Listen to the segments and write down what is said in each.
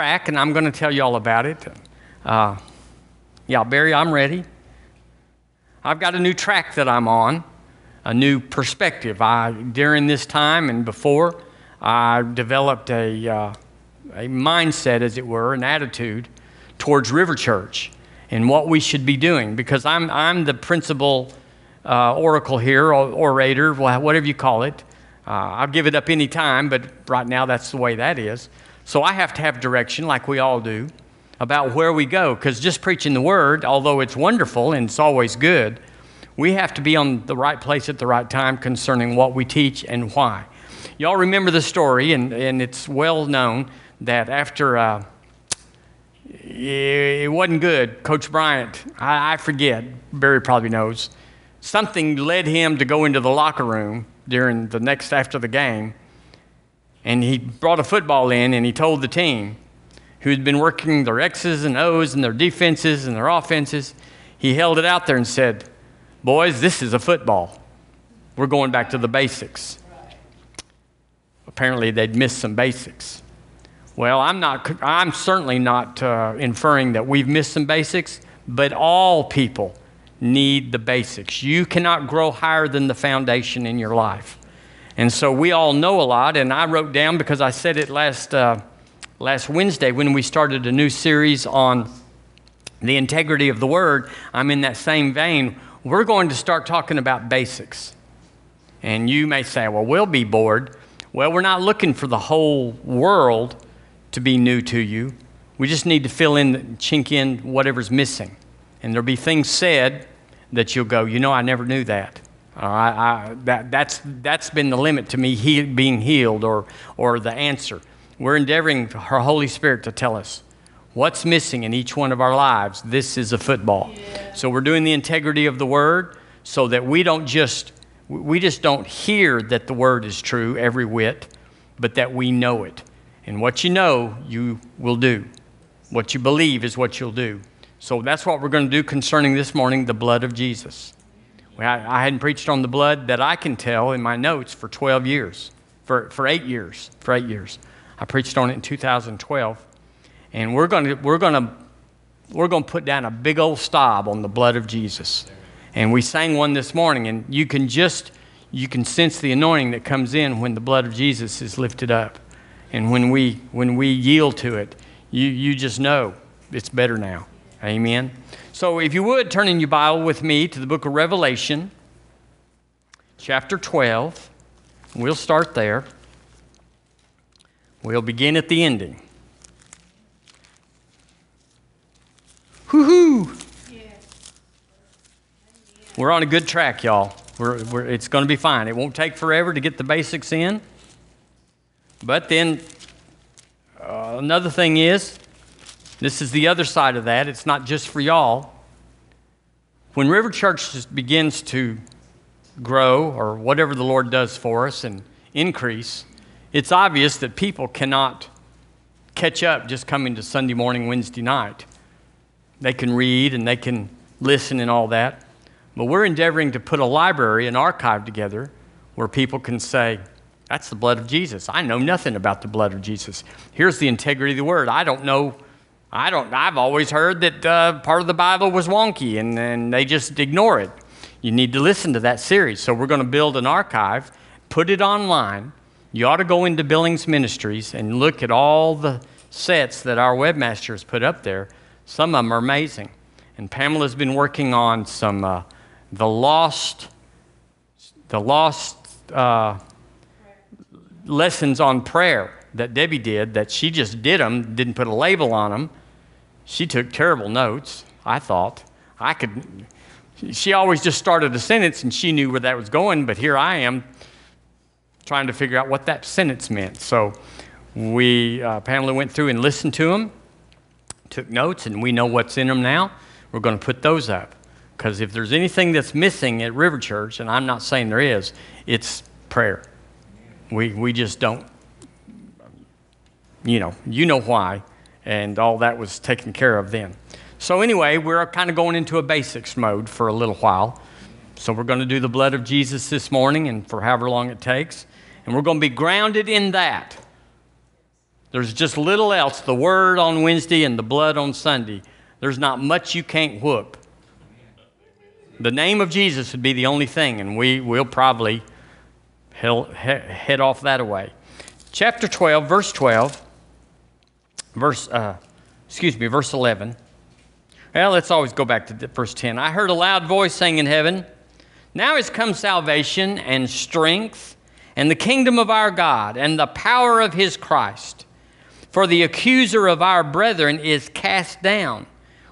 back, and I'm going to tell you all about it. Uh, yeah, Barry, I'm ready. I've got a new track that I'm on, a new perspective. I, during this time and before, I developed a, uh, a mindset, as it were, an attitude towards River Church and what we should be doing because I'm, I'm the principal uh, oracle here, or orator, whatever you call it. Uh, I'll give it up any time, but right now that's the way that is. So I have to have direction, like we all do, about where we go because just preaching the word, although it's wonderful and it's always good, we have to be on the right place at the right time concerning what we teach and why. Y'all remember the story, and, and it's well known that after uh, it wasn't good, Coach Bryant, I, I forget, Barry probably knows, something led him to go into the locker room during the next after the game, and he brought a football in and he told the team who had been working their X's and O's and their defenses and their offenses, he held it out there and said, Boys, this is a football. We're going back to the basics. Apparently, they'd missed some basics. Well, I'm, not, I'm certainly not uh, inferring that we've missed some basics, but all people need the basics. You cannot grow higher than the foundation in your life. And so we all know a lot, and I wrote down because I said it last, uh, last Wednesday when we started a new series on the integrity of the Word. I'm in that same vein. We're going to start talking about basics. And you may say, well, we'll be bored. Well, we're not looking for the whole world to be new to you. We just need to fill in, chink in whatever's missing. And there'll be things said that you'll go, you know, I never knew that. I, I, that that's, that's been the limit to me he, being healed or, or the answer. We're endeavoring for our Holy Spirit to tell us what's missing in each one of our lives. This is a football. Yeah. So we're doing the integrity of the Word so that we don't just we just don't hear that the Word is true every whit, but that we know it. And what you know, you will do. What you believe is what you'll do. So that's what we're going to do concerning this morning the blood of Jesus. I hadn't preached on the blood that I can tell in my notes for 12 years, for, for eight years, for eight years. I preached on it in 2012. And we're going to, we're to, we're to put down a big old stop on the blood of Jesus. And we sang one this morning, and you can just, you can sense the anointing that comes in when the blood of Jesus is lifted up. And when we, when we yield to it, you, you just know it's better now. Amen. So, if you would, turn in your Bible with me to the book of Revelation, chapter 12. We'll start there. We'll begin at the ending. Whoo-hoo! We're on a good track, y'all. We're, we're, it's going to be fine. It won't take forever to get the basics in. But then, uh, another thing is, this is the other side of that. It's not just for y'all. When River Church begins to grow, or whatever the Lord does for us and increase, it's obvious that people cannot catch up just coming to Sunday morning, Wednesday night. They can read and they can listen and all that. But we're endeavoring to put a library, an archive together where people can say, That's the blood of Jesus. I know nothing about the blood of Jesus. Here's the integrity of the word. I don't know I don't, I've always heard that uh, part of the Bible was wonky and, and they just ignore it. You need to listen to that series. So we're going to build an archive, put it online. You ought to go into Billings Ministries and look at all the sets that our webmaster has put up there. Some of them are amazing. And Pamela's been working on some uh, the lost, the lost uh, lessons on prayer that Debbie did. That she just did them, didn't put a label on them, she took terrible notes, I thought. I could, she always just started a sentence and she knew where that was going, but here I am trying to figure out what that sentence meant. So we, uh, Pamela went through and listened to them, took notes, and we know what's in them now. We're going to put those up. Because if there's anything that's missing at River Church, and I'm not saying there is, it's prayer. We, we just don't, you know, you know why and all that was taken care of then. So, anyway, we're kind of going into a basics mode for a little while. So, we're going to do the blood of Jesus this morning and for however long it takes. And we're going to be grounded in that. There's just little else the word on Wednesday and the blood on Sunday. There's not much you can't whoop. The name of Jesus would be the only thing, and we will probably head off that away. Chapter 12, verse 12, verse, uh, excuse me, verse 11. Well, let's always go back to verse 10. I heard a loud voice saying in heaven, Now is come salvation and strength and the kingdom of our God and the power of his Christ. For the accuser of our brethren is cast down,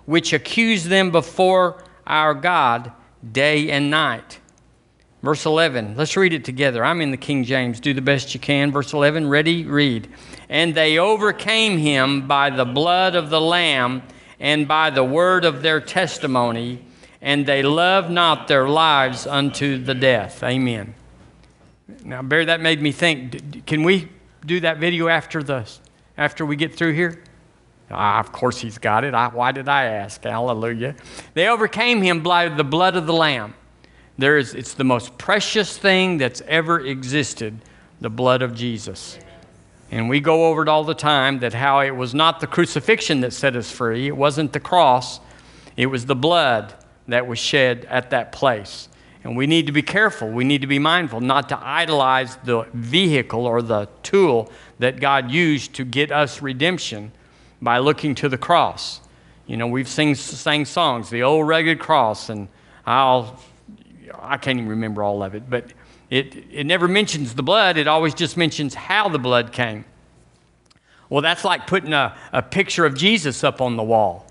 which accuse them before our God day and night. Verse 11, let's read it together. I'm in the King James. Do the best you can. Verse 11, ready? Read. And they overcame him by the blood of the Lamb and by the word of their testimony, and they loved not their lives unto the death. Amen. Now, Barry, that made me think can we do that video after, the, after we get through here? Ah, of course, he's got it. I, why did I ask? Hallelujah. They overcame him by the blood of the Lamb. There is, it's the most precious thing that's ever existed the blood of Jesus. And we go over it all the time that how it was not the crucifixion that set us free, it wasn't the cross, it was the blood that was shed at that place. And we need to be careful. We need to be mindful not to idolize the vehicle or the tool that God used to get us redemption by looking to the cross. You know, we've sing, sang songs, the old rugged cross, and I'll, I can't even remember all of it, but it, it never mentions the blood, it always just mentions how the blood came. Well, that's like putting a, a picture of Jesus up on the wall.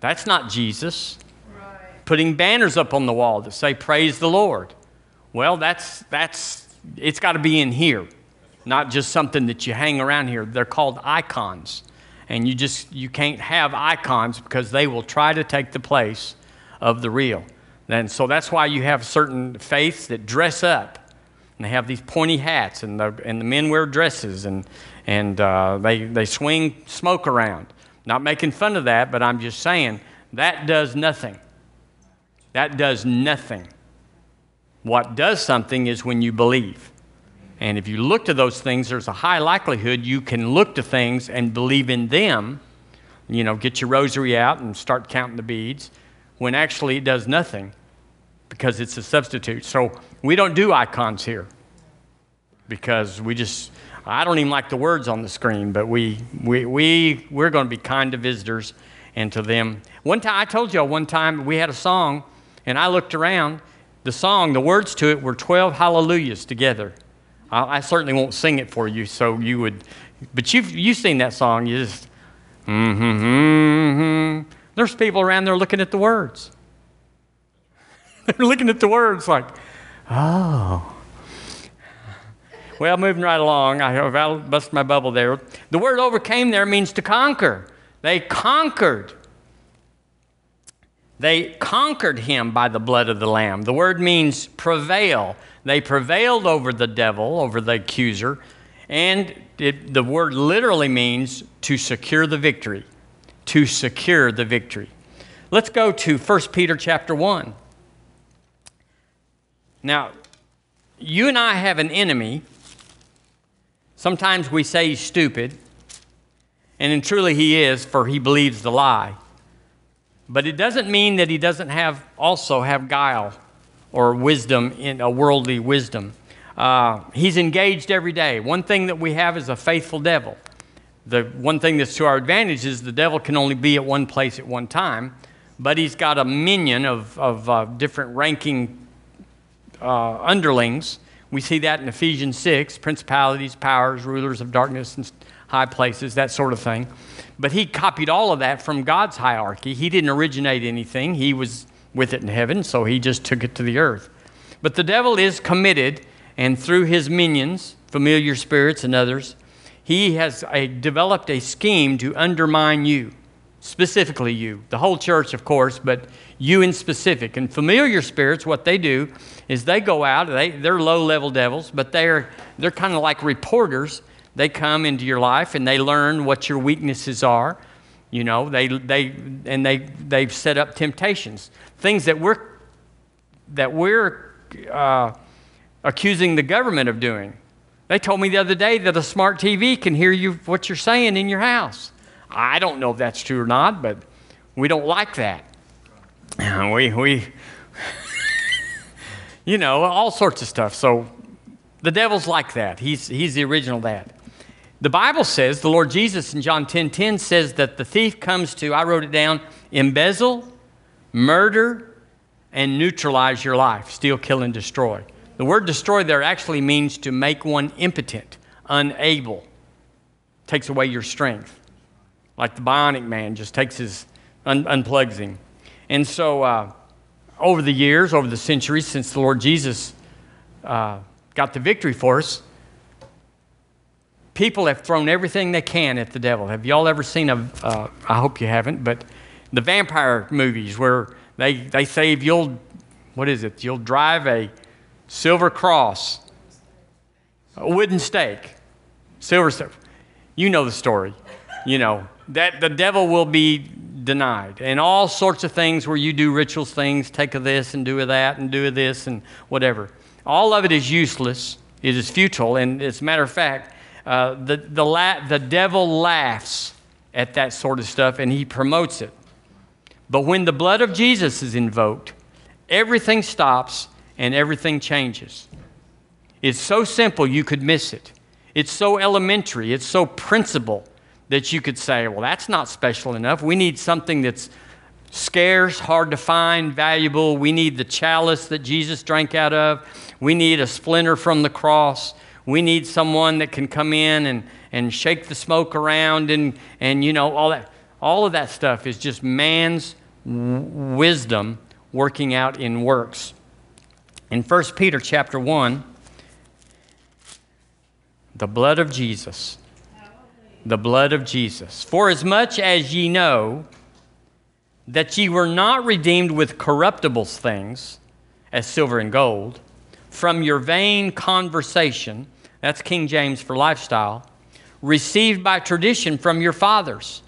That's not Jesus. Right. Putting banners up on the wall that say, Praise the Lord. Well, that's, that's it's got to be in here, not just something that you hang around here. They're called icons. And you just, you can't have icons because they will try to take the place of the real. And so that's why you have certain faiths that dress up. And they have these pointy hats, and the, and the men wear dresses, and, and uh, they, they swing smoke around. Not making fun of that, but I'm just saying that does nothing. That does nothing. What does something is when you believe. And if you look to those things, there's a high likelihood you can look to things and believe in them. You know, get your rosary out and start counting the beads when actually it does nothing because it's a substitute. So we don't do icons here because we just, I don't even like the words on the screen, but we, we, we, we're going to be kind to visitors and to them. One time, I told y'all one time we had a song and I looked around. The song, the words to it were 12 hallelujahs together. I, I certainly won't sing it for you, so you would, but you've, you've seen that song. You just, mm-hmm, mm-hmm. There's people around there looking at the words. They're looking at the words like, oh. Well, moving right along, I bust my bubble there. The word overcame there means to conquer. They conquered. They conquered him by the blood of the Lamb. The word means prevail. They prevailed over the devil, over the accuser, and it, the word literally means to secure the victory. To secure the victory. Let's go to 1 Peter chapter 1. Now, you and I have an enemy. Sometimes we say he's stupid, and truly he is, for he believes the lie. But it doesn't mean that he doesn't have also have guile or wisdom in a worldly wisdom. Uh, he's engaged every day. One thing that we have is a faithful devil. The one thing that's to our advantage is the devil can only be at one place at one time, but he's got a minion of, of uh, different ranking uh, underlings. We see that in Ephesians 6 principalities, powers, rulers of darkness, and high places, that sort of thing. But he copied all of that from God's hierarchy. He didn't originate anything, he was with it in heaven, so he just took it to the earth. But the devil is committed, and through his minions, familiar spirits and others, he has a, developed a scheme to undermine you, specifically you, the whole church, of course, but you in specific. And familiar spirits, what they do is they go out, they, they're low level devils, but they're, they're kind of like reporters. They come into your life and they learn what your weaknesses are. You know, they, they, and they, they've set up temptations, things that we're, that we're uh, accusing the government of doing. They told me the other day that a smart TV can hear you what you're saying in your house. I don't know if that's true or not, but we don't like that. We, we, you know, all sorts of stuff. So the devil's like that. He's, he's the original that. The Bible says, the Lord Jesus in John 10 10 says that the thief comes to, I wrote it down, embezzle, murder, and neutralize your life, steal, kill, and destroy. The word destroy there actually means to make one impotent, unable, takes away your strength. Like the bionic man just takes his, un- unplugs him. And so, uh, over the years, over the centuries, since the Lord Jesus uh, got the victory for us, people have thrown everything they can at the devil. Have y'all ever seen a? Uh, I hope you haven't, but the vampire movies where they, they say if you'll, what is it? You'll drive a silver cross, a wooden stake, silver stuff. You know the story. You know, that the devil will be denied. And all sorts of things where you do rituals things, take of this and do of that and do of this and whatever. All of it is useless. It is futile. And as a matter of fact, uh, the, the, la- the devil laughs at that sort of stuff and he promotes it. But when the blood of Jesus is invoked, everything stops and everything changes. It's so simple you could miss it. It's so elementary, it's so principle that you could say, well, that's not special enough. We need something that's scarce, hard to find, valuable. We need the chalice that Jesus drank out of. We need a splinter from the cross. We need someone that can come in and, and shake the smoke around and, and you know, all that. All of that stuff is just man's wisdom working out in works. In 1 Peter chapter 1, the blood of Jesus. The blood of Jesus. For as much as ye know that ye were not redeemed with corruptible things, as silver and gold, from your vain conversation, that's King James for lifestyle, received by tradition from your fathers.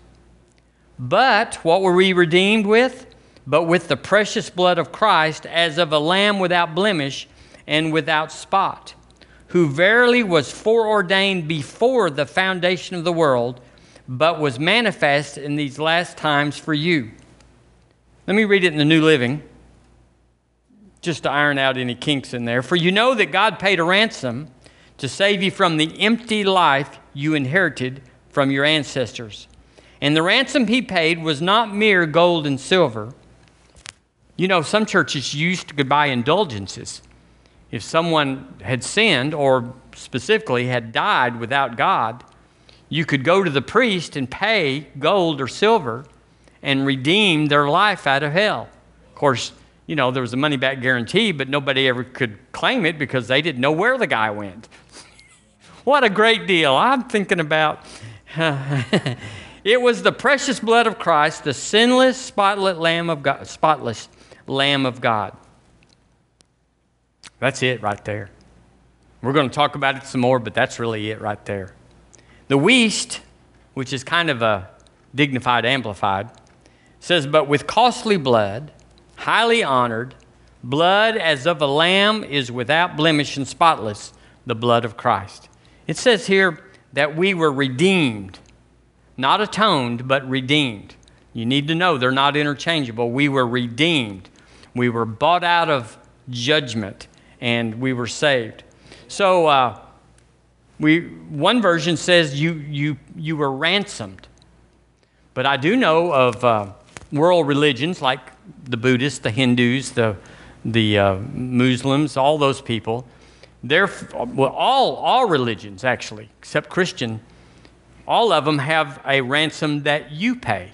But what were we redeemed with? but with the precious blood of Christ as of a lamb without blemish and without spot, who verily was foreordained before the foundation of the world, but was manifest in these last times for you. Let me read it in the New Living, just to iron out any kinks in there. For you know that God paid a ransom to save you from the empty life you inherited from your ancestors. And the ransom he paid was not mere gold and silver you know, some churches used to buy indulgences. If someone had sinned or specifically had died without God, you could go to the priest and pay gold or silver and redeem their life out of hell. Of course, you know, there was a money back guarantee, but nobody ever could claim it because they didn't know where the guy went. what a great deal. I'm thinking about. it was the precious blood of Christ, the sinless, spotless Lamb of God, spotless Lamb of God. That's it right there. We're going to talk about it some more, but that's really it right there. The Wuest, which is kind of a dignified amplified, says, But with costly blood, highly honored, blood as of a lamb is without blemish and spotless, the blood of Christ. It says here that we were redeemed, not atoned, but redeemed. You need to know they're not interchangeable. We were redeemed. We were bought out of judgment and we were saved. So, uh, we, one version says you, you, you were ransomed. But I do know of uh, world religions like the Buddhists, the Hindus, the, the uh, Muslims, all those people. They're, well, all, all religions, actually, except Christian, all of them have a ransom that you pay.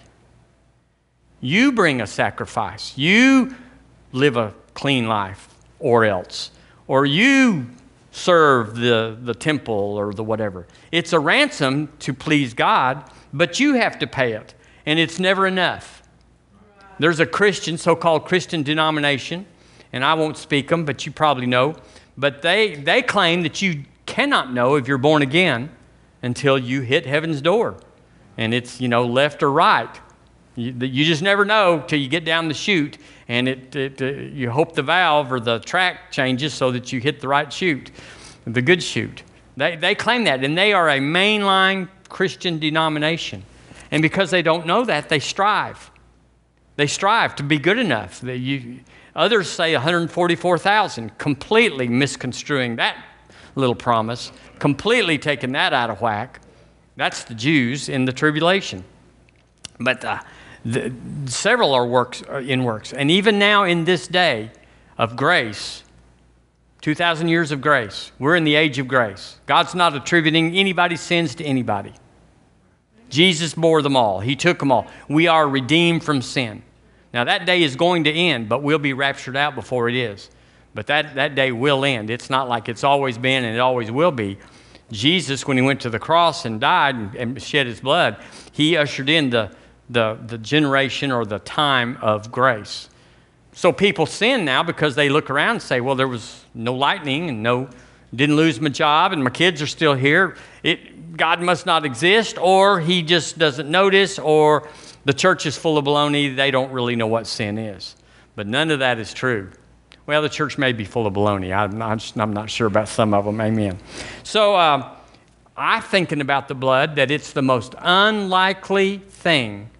You bring a sacrifice. You live a clean life, or else. Or you serve the, the temple or the whatever. It's a ransom to please God, but you have to pay it, and it's never enough. There's a Christian, so called Christian denomination, and I won't speak them, but you probably know. But they, they claim that you cannot know if you're born again until you hit heaven's door. And it's, you know, left or right. You, you just never know till you get down the chute and it, it uh, you hope the valve or the track changes so that you hit the right chute, the good chute. They, they claim that, and they are a mainline Christian denomination. And because they don't know that, they strive. They strive to be good enough. You, others say 144,000, completely misconstruing that little promise, completely taking that out of whack. That's the Jews in the tribulation. But uh, the, several are works are in works, and even now in this day of grace, 2,000 years of grace, we're in the age of grace. God's not attributing anybody's sins to anybody. Jesus bore them all. He took them all. We are redeemed from sin. Now, that day is going to end, but we'll be raptured out before it is. But that, that day will end. It's not like it's always been and it always will be. Jesus, when he went to the cross and died and, and shed his blood, he ushered in the, the, the generation or the time of grace. So people sin now because they look around and say, well, there was no lightning and no, didn't lose my job and my kids are still here. It, God must not exist, or he just doesn't notice, or the church is full of baloney. They don't really know what sin is. But none of that is true. Well, the church may be full of baloney. I'm not, I'm not sure about some of them. Amen. So uh, I'm thinking about the blood that it's the most unlikely thing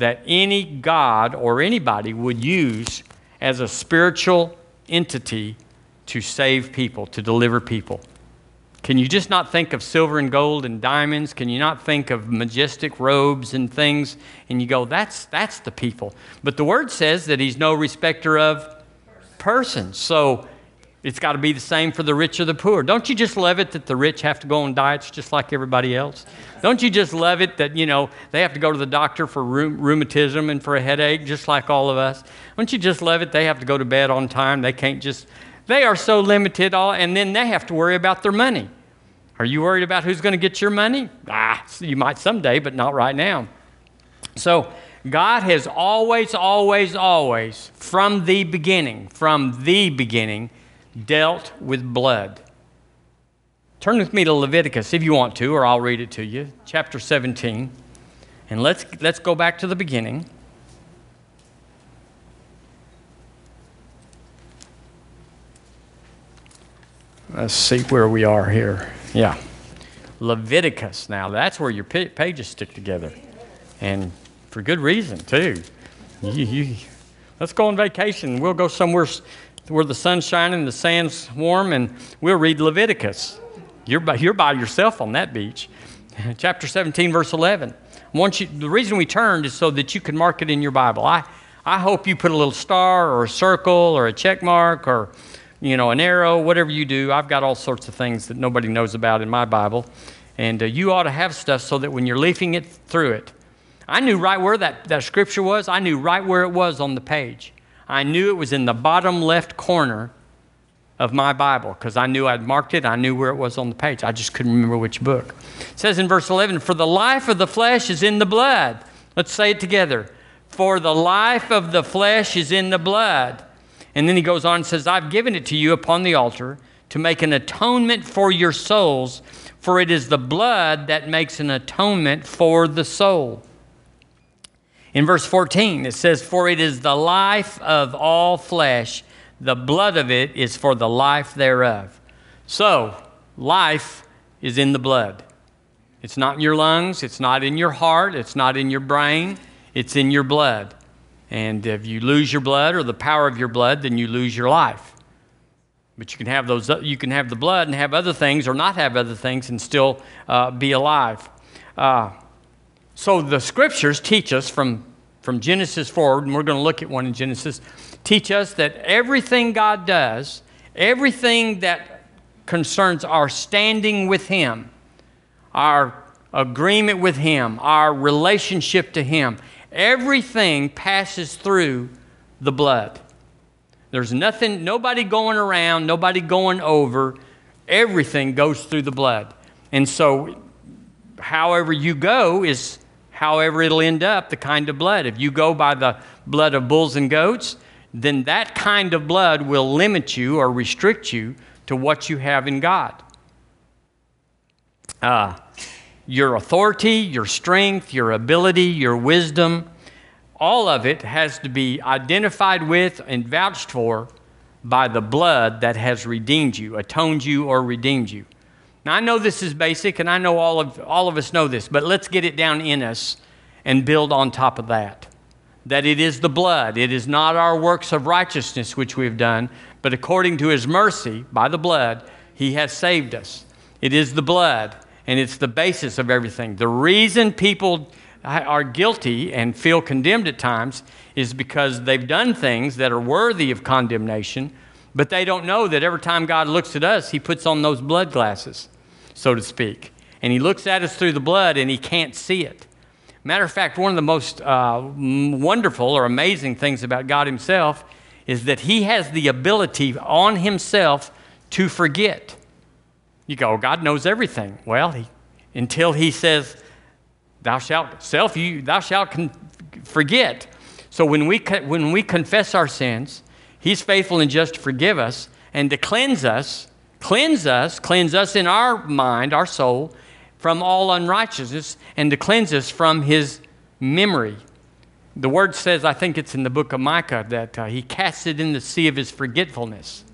that any God or anybody would use as a spiritual entity to save people, to deliver people. Can you just not think of silver and gold and diamonds? Can you not think of majestic robes and things? And you go, that's, that's the people. But the word says that he's no respecter of persons. So it's got to be the same for the rich or the poor. Don't you just love it that the rich have to go on diets just like everybody else? Don't you just love it that, you know, they have to go to the doctor for rheumatism and for a headache just like all of us? Don't you just love it they have to go to bed on time? They can't just, they are so limited, all, and then they have to worry about their money. Are you worried about who's going to get your money? Ah, you might someday, but not right now. So, God has always, always, always, from the beginning, from the beginning, dealt with blood. Turn with me to Leviticus if you want to, or I'll read it to you, chapter 17. And let's, let's go back to the beginning. Let's see where we are here. Yeah. Leviticus. Now, that's where your pages stick together. And for good reason, too. You, you, let's go on vacation. We'll go somewhere where the sun's shining, the sand's warm, and we'll read Leviticus. You're by, you're by yourself on that beach. Chapter 17, verse 11. Once you, the reason we turned is so that you can mark it in your Bible. I, I hope you put a little star or a circle or a check mark or you know an arrow, whatever you do. I've got all sorts of things that nobody knows about in my Bible, and uh, you ought to have stuff so that when you're leafing it through it, I knew right where that, that scripture was. I knew right where it was on the page. I knew it was in the bottom left corner of my Bible because I knew I'd marked it. I knew where it was on the page. I just couldn't remember which book. It says in verse 11, For the life of the flesh is in the blood. Let's say it together. For the life of the flesh is in the blood. And then he goes on and says, I've given it to you upon the altar to make an atonement for your souls, for it is the blood that makes an atonement for the soul. In verse 14, it says, For it is the life of all flesh, the blood of it is for the life thereof. So, life is in the blood. It's not in your lungs, it's not in your heart, it's not in your brain, it's in your blood. And if you lose your blood or the power of your blood, then you lose your life. But you can have those, you can have the blood and have other things, or not have other things, and still uh, be alive. Uh, so the scriptures teach us from, from Genesis forward, and we're going to look at one in Genesis, teach us that everything God does, everything that concerns our standing with Him, our agreement with Him, our relationship to Him, everything passes through the blood. There's nothing, nobody going around, nobody going over. Everything goes through the blood. And so, however you go is however it'll end up, the kind of blood. If you go by the blood of bulls and goats, then that kind of blood will limit you or restrict you to what you have in God. Uh, your authority, your strength, your ability, your wisdom, all of it has to be identified with and vouched for by the blood that has redeemed you, atoned you, or redeemed you. Now, I know this is basic, and I know all of, all of us know this, but let's get it down in us and build on top of that. That it is the blood, it is not our works of righteousness which we have done, but according to his mercy, by the blood, he has saved us. It is the blood, and it's the basis of everything. The reason people are guilty and feel condemned at times is because they've done things that are worthy of condemnation, but they don't know that every time God looks at us, He puts on those blood glasses, so to speak. And He looks at us through the blood and He can't see it. Matter of fact, one of the most uh, wonderful or amazing things about God Himself is that He has the ability on Himself to forget. You go, God knows everything. Well, he, until He says, Thou shalt self you thou shalt con- forget. So when we when we confess our sins, He's faithful and just to forgive us and to cleanse us, cleanse us, cleanse us in our mind, our soul, from all unrighteousness, and to cleanse us from His memory. The word says, I think it's in the book of Micah, that uh, He casts it in the sea of His forgetfulness.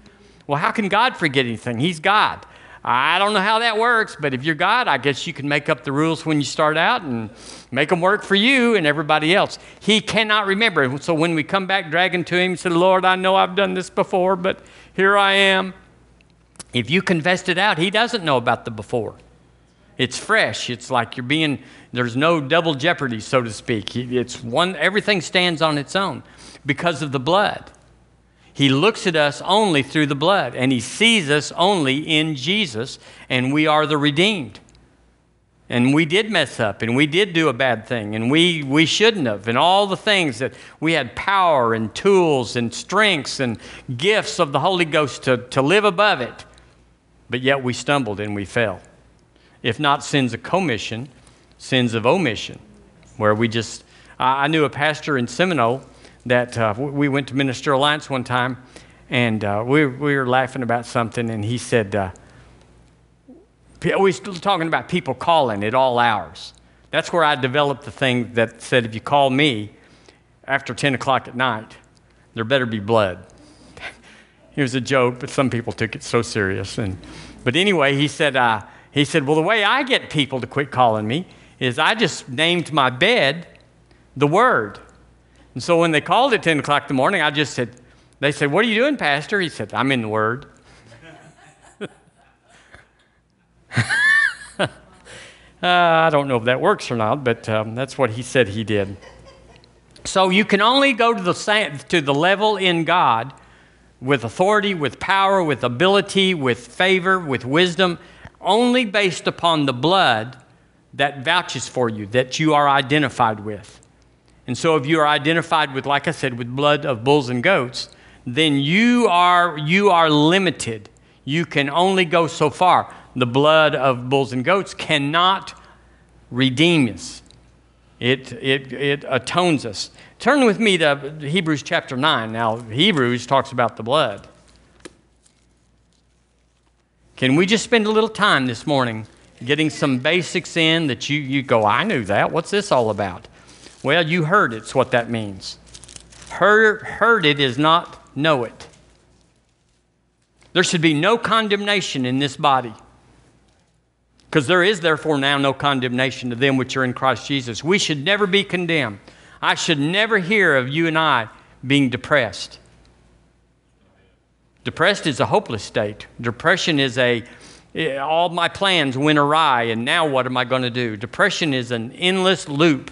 Well, how can God forget anything? He's God. I don't know how that works, but if you're God, I guess you can make up the rules when you start out and make them work for you and everybody else. He cannot remember. So when we come back dragging to Him, say, Lord, I know I've done this before, but here I am. If you confessed it out, He doesn't know about the before. It's fresh. It's like you're being, there's no double jeopardy, so to speak. It's one, everything stands on its own because of the blood. He looks at us only through the blood, and He sees us only in Jesus, and we are the redeemed. And we did mess up, and we did do a bad thing, and we, we shouldn't have. And all the things that we had power and tools and strengths and gifts of the Holy Ghost to, to live above it, but yet we stumbled and we fell. If not sins of commission, sins of omission, where we just. I knew a pastor in Seminole that uh, we went to Minister Alliance one time, and uh, we, we were laughing about something, and he said, uh, we were talking about people calling at all hours. That's where I developed the thing that said if you call me after 10 o'clock at night, there better be blood. it was a joke, but some people took it so serious. And, but anyway, he said, uh, he said, well, the way I get people to quit calling me is I just named my bed the Word. And so when they called at 10 o'clock in the morning, I just said, they said, What are you doing, Pastor? He said, I'm in the Word. uh, I don't know if that works or not, but um, that's what he said he did. So you can only go to the, to the level in God with authority, with power, with ability, with favor, with wisdom, only based upon the blood that vouches for you, that you are identified with. And so if you are identified with, like I said, with blood of bulls and goats, then you are, you are limited. You can only go so far. The blood of bulls and goats cannot redeem us. It, it, it atones us. Turn with me to Hebrews chapter 9. Now, Hebrews talks about the blood. Can we just spend a little time this morning getting some basics in that you, you go, I knew that. What's this all about? Well, you heard it's what that means. Heard, heard it is not know it. There should be no condemnation in this body. Because there is therefore now no condemnation to them which are in Christ Jesus. We should never be condemned. I should never hear of you and I being depressed. Depressed is a hopeless state. Depression is a, all my plans went awry, and now what am I going to do? Depression is an endless loop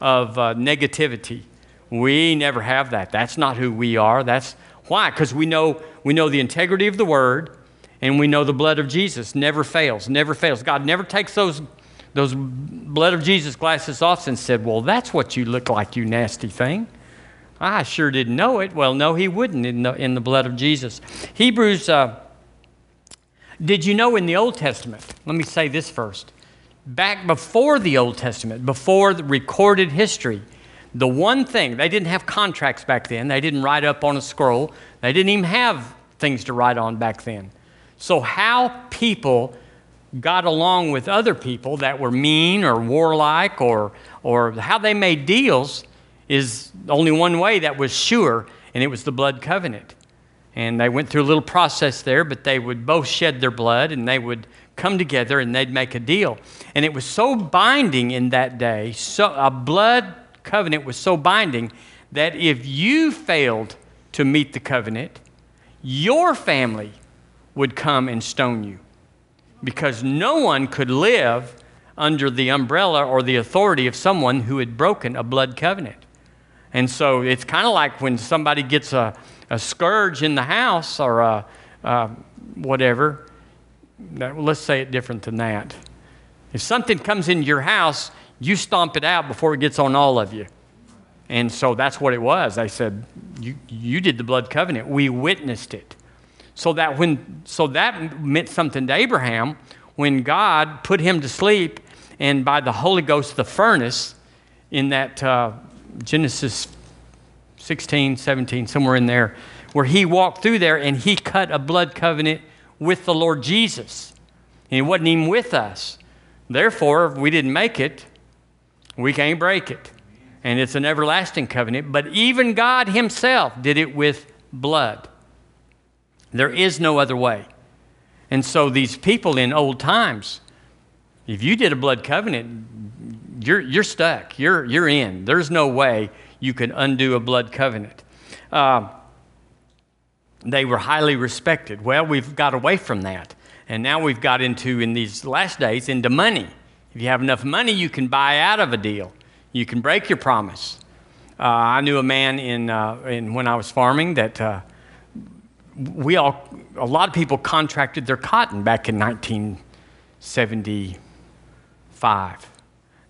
of uh, negativity. We never have that. That's not who we are. That's why? Because we know, we know the integrity of the word and we know the blood of Jesus never fails, never fails. God never takes those, those blood of Jesus glasses off and said, Well, that's what you look like, you nasty thing. I sure didn't know it. Well, no, he wouldn't in the, in the blood of Jesus. Hebrews, uh, did you know in the Old Testament? Let me say this first back before the Old Testament, before the recorded history, the one thing, they didn't have contracts back then, they didn't write up on a scroll, they didn't even have things to write on back then. So, how people got along with other people that were mean or warlike or, or how they made deals is only one way that was sure, and it was the blood covenant. And they went through a little process there, but they would both shed their blood and they would come together and they'd make a deal. And it was so binding in that day, so a blood covenant was so binding that if you failed to meet the covenant, your family would come and stone you because no one could live under the umbrella or the authority of someone who had broken a blood covenant. And so it's kind of like when somebody gets a, a scourge in the house or a, a whatever. Let's say it different than that. If something comes into your house, you stomp it out before it gets on all of you. And so that's what it was. They said, you, you did the blood covenant. We witnessed it. So that, when, so that meant something to Abraham when God put him to sleep and by the Holy Ghost, the furnace in that uh, Genesis 16, 17, somewhere in there, where he walked through there and he cut a blood covenant with the Lord Jesus. And he wasn't even with us. Therefore, if we didn't make it, we can't break it. And it's an everlasting covenant. But even God Himself did it with blood. There is no other way. And so these people in old times, if you did a blood covenant, you're, you're stuck. You're, you're in. There's no way you can undo a blood covenant. Uh, they were highly respected. Well, we've got away from that. And now we've got into, in these last days, into money. If you have enough money, you can buy out of a deal. You can break your promise. Uh, I knew a man in, uh, in when I was farming that uh, we all, a lot of people contracted their cotton back in 1975.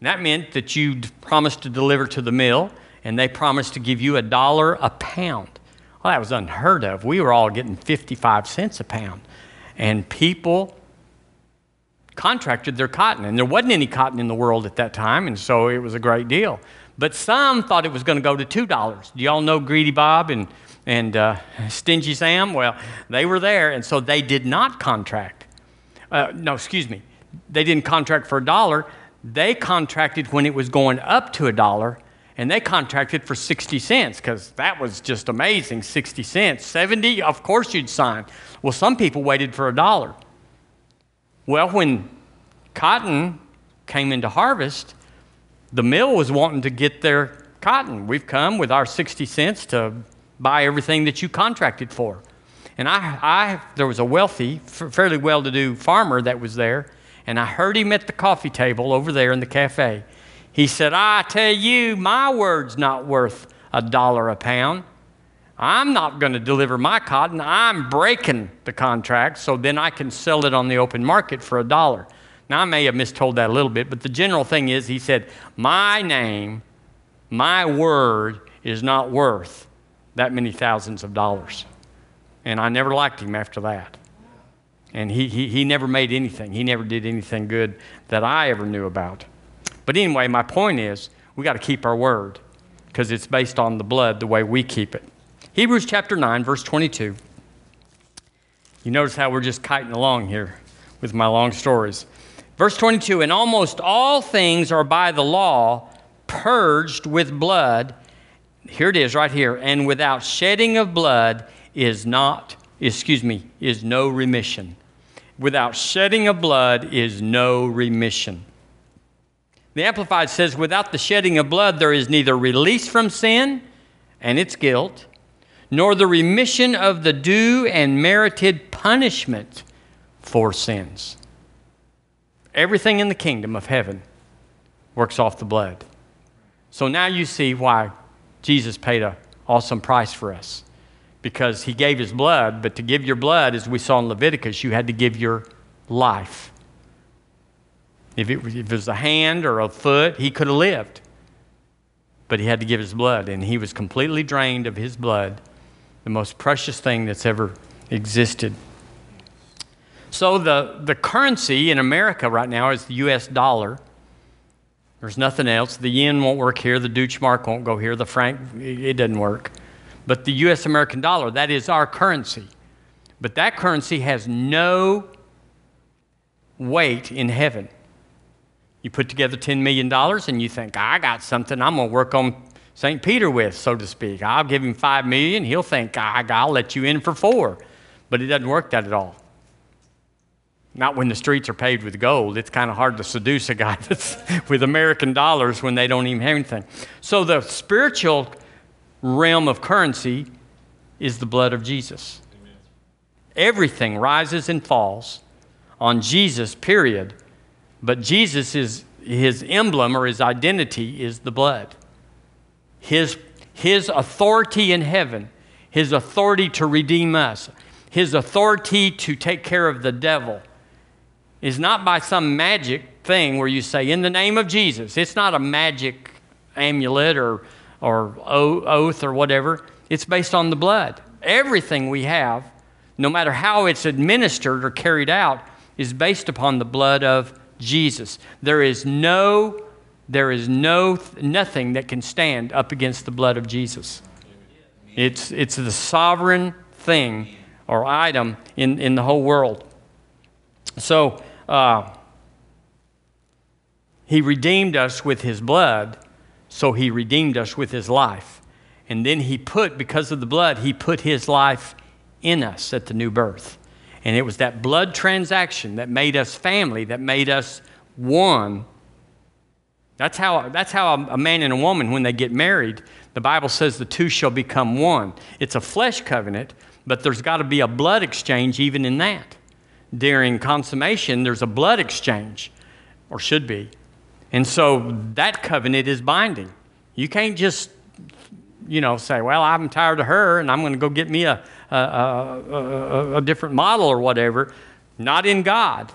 And that meant that you promised to deliver to the mill, and they promised to give you a dollar a pound. Well, that was unheard of. We were all getting 55 cents a pound. And people contracted their cotton, and there wasn't any cotton in the world at that time, and so it was a great deal. But some thought it was going to go to $2. Do y'all know Greedy Bob and and uh, Stingy Sam, well, they were there, and so they did not contract. Uh, no, excuse me. They didn't contract for a dollar. They contracted when it was going up to a dollar, and they contracted for 60 cents because that was just amazing 60 cents. 70, of course you'd sign. Well, some people waited for a dollar. Well, when cotton came into harvest, the mill was wanting to get their cotton. We've come with our 60 cents to buy everything that you contracted for. And I, I there was a wealthy, fairly well to do farmer that was there, and I heard him at the coffee table over there in the cafe. He said, I tell you, my word's not worth a dollar a pound. I'm not going to deliver my cotton. I'm breaking the contract so then I can sell it on the open market for a dollar. Now, I may have mistold that a little bit, but the general thing is he said, My name, my word is not worth that many thousands of dollars. And I never liked him after that. And he, he, he never made anything. He never did anything good that I ever knew about. But anyway, my point is we got to keep our word because it's based on the blood, the way we keep it. Hebrews chapter 9, verse 22. You notice how we're just kiting along here with my long stories. Verse 22 And almost all things are by the law purged with blood here it is right here. And without shedding of blood is not, excuse me, is no remission. Without shedding of blood is no remission. The Amplified says, without the shedding of blood, there is neither release from sin and its guilt, nor the remission of the due and merited punishment for sins. Everything in the kingdom of heaven works off the blood. So now you see why Jesus paid an awesome price for us because he gave his blood, but to give your blood, as we saw in Leviticus, you had to give your life. If it, if it was a hand or a foot, he could have lived. But he had to give his blood, and he was completely drained of his blood, the most precious thing that's ever existed. So, the, the currency in America right now is the US dollar. There's nothing else. The yen won't work here. The Deutschmark won't go here. The franc, it doesn't work. But the US American dollar, that is our currency. But that currency has no weight in heaven. You put together $10 million and you think, I got something I'm going to work on St. Peter with, so to speak. I'll give him $5 million. He'll think, I'll let you in for four. But it doesn't work that at all. Not when the streets are paved with gold. It's kind of hard to seduce a guy that's with American dollars when they don't even have anything. So the spiritual realm of currency is the blood of Jesus. Everything rises and falls on Jesus, period. But Jesus is his emblem or his identity is the blood. His, his authority in heaven, his authority to redeem us, his authority to take care of the devil is not by some magic thing where you say, in the name of Jesus. It's not a magic amulet or, or oath or whatever. It's based on the blood. Everything we have, no matter how it's administered or carried out, is based upon the blood of Jesus. There is no, there is no, nothing that can stand up against the blood of Jesus. It's, it's the sovereign thing or item in, in the whole world. So, uh, he redeemed us with his blood, so he redeemed us with his life. And then he put, because of the blood, he put his life in us at the new birth. And it was that blood transaction that made us family, that made us one. That's how, that's how a man and a woman, when they get married, the Bible says the two shall become one. It's a flesh covenant, but there's got to be a blood exchange even in that during consummation, there's a blood exchange, or should be. And so that covenant is binding. You can't just, you know, say, well, I'm tired of her and I'm going to go get me a, a, a, a, different model or whatever. Not in God.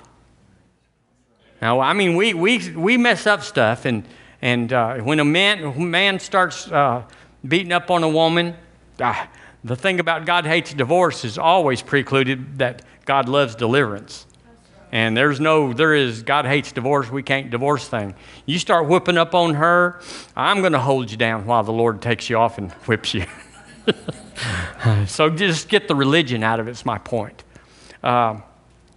Now, I mean, we, we, we mess up stuff, and, and uh, when a man, man starts uh, beating up on a woman, uh, the thing about God hates divorce is always precluded that God loves deliverance. And there's no, there is, God hates divorce. We can't divorce thing. You start whipping up on her, I'm going to hold you down while the Lord takes you off and whips you. so just get the religion out of it, it's my point. Uh,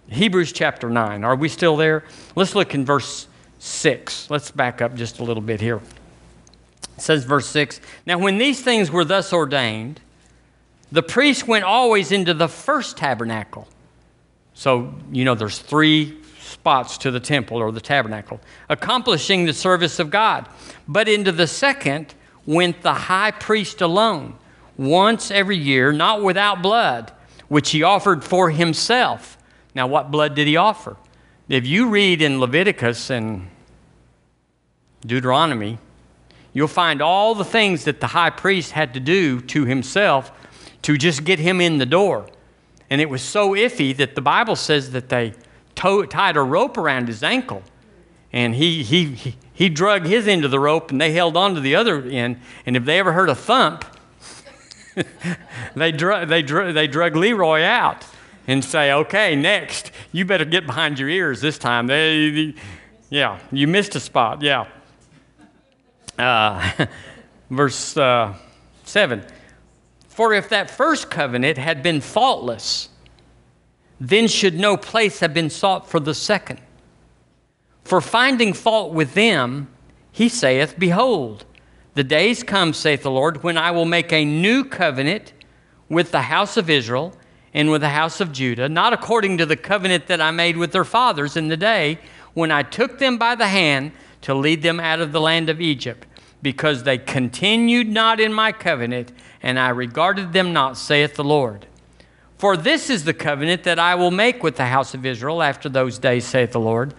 Hebrews chapter 9. Are we still there? Let's look in verse 6. Let's back up just a little bit here. It says, verse 6 Now, when these things were thus ordained, the priest went always into the first tabernacle so, you know, there's three spots to the temple or the tabernacle, accomplishing the service of God. But into the second went the high priest alone, once every year, not without blood, which he offered for himself. Now, what blood did he offer? If you read in Leviticus and Deuteronomy, you'll find all the things that the high priest had to do to himself to just get him in the door. And it was so iffy that the Bible says that they tied a rope around his ankle. And he, he, he, he drug his end of the rope and they held on to the other end. And if they ever heard a thump, they, dr- they, they drug Leroy out and say, okay, next, you better get behind your ears this time. They, they yeah, you missed a spot. Yeah. Uh, verse uh, 7 for if that first covenant had been faultless, then should no place have been sought for the second. For finding fault with them, he saith, Behold, the days come, saith the Lord, when I will make a new covenant with the house of Israel and with the house of Judah, not according to the covenant that I made with their fathers in the day when I took them by the hand to lead them out of the land of Egypt, because they continued not in my covenant and I regarded them not, saith the Lord. For this is the covenant that I will make with the house of Israel after those days, saith the Lord.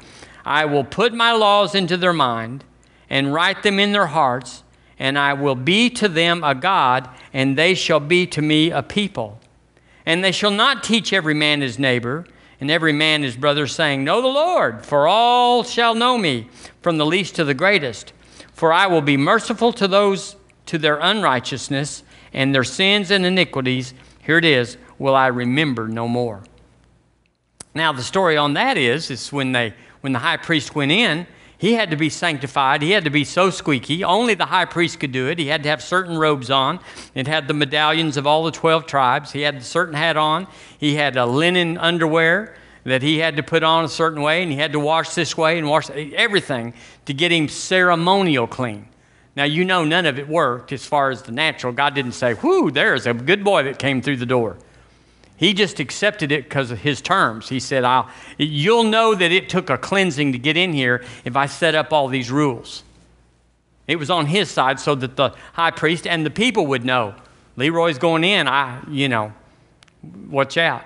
I will put my laws into their mind and write them in their hearts, and I will be to them a God, and they shall be to me a people. And they shall not teach every man his neighbor, and every man his brother, saying, Know the Lord, for all shall know me, from the least to the greatest. For I will be merciful to those to their unrighteousness, and their sins and iniquities, here it is, will I remember no more. Now the story on that is, is when they when the high priest went in, he had to be sanctified. He had to be so squeaky. Only the high priest could do it. He had to have certain robes on. It had the medallions of all the 12 tribes. He had a certain hat on. He had a linen underwear that he had to put on a certain way, and he had to wash this way and wash everything to get him ceremonial clean. Now, you know, none of it worked as far as the natural. God didn't say, Whoo, there's a good boy that came through the door. He just accepted it because of his terms. He said, I'll, You'll know that it took a cleansing to get in here if I set up all these rules. It was on his side so that the high priest and the people would know. Leroy's going in, I, you know, watch out.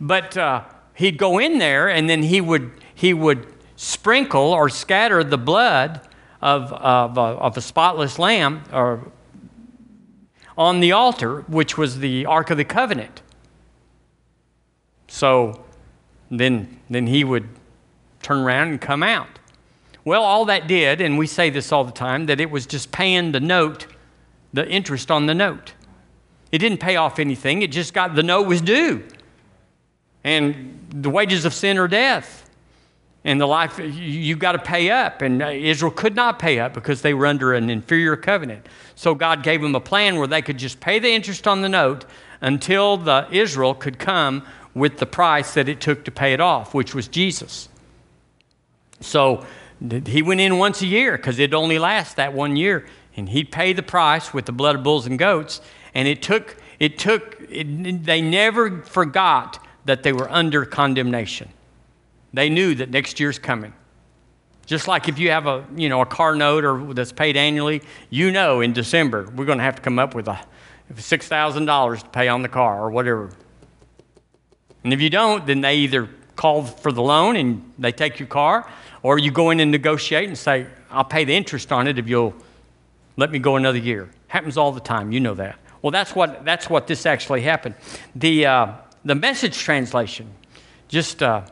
But uh, he'd go in there and then he would, he would sprinkle or scatter the blood of, of, of a spotless lamb or on the altar, which was the Ark of the Covenant. So then, then he would turn around and come out. Well, all that did, and we say this all the time, that it was just paying the note, the interest on the note. It didn't pay off anything, it just got the note was due. And the wages of sin are death. And the life, you, have got to pay up. And uh, Israel could not pay up because they were under an inferior covenant. So God gave them a plan where they could just pay the interest on the note until the Israel could come with the price that it took to pay it off, which was Jesus. So he went in once a year because it'd only lasts that one year. And he'd pay the price with the blood of bulls and goats. And it took, it took, it, they never forgot that they were under condemnation. They knew that next year's coming. Just like if you have a, you know, a car note or that's paid annually, you know in December we're going to have to come up with a $6,000 to pay on the car or whatever. And if you don't, then they either call for the loan and they take your car, or you go in and negotiate and say, I'll pay the interest on it if you'll let me go another year. Happens all the time, you know that. Well, that's what, that's what this actually happened. The, uh, the message translation, just uh,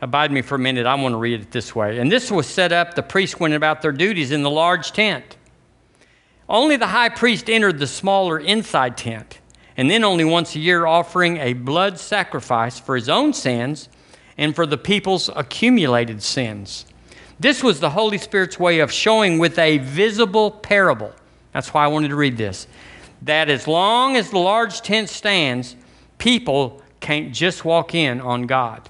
abide me for a minute. I want to read it this way. And this was set up, the priests went about their duties in the large tent. Only the high priest entered the smaller inside tent, and then only once a year offering a blood sacrifice for his own sins and for the people's accumulated sins. This was the Holy Spirit's way of showing with a visible parable. That's why I wanted to read this. That as long as the large tent stands, people can't just walk in on God.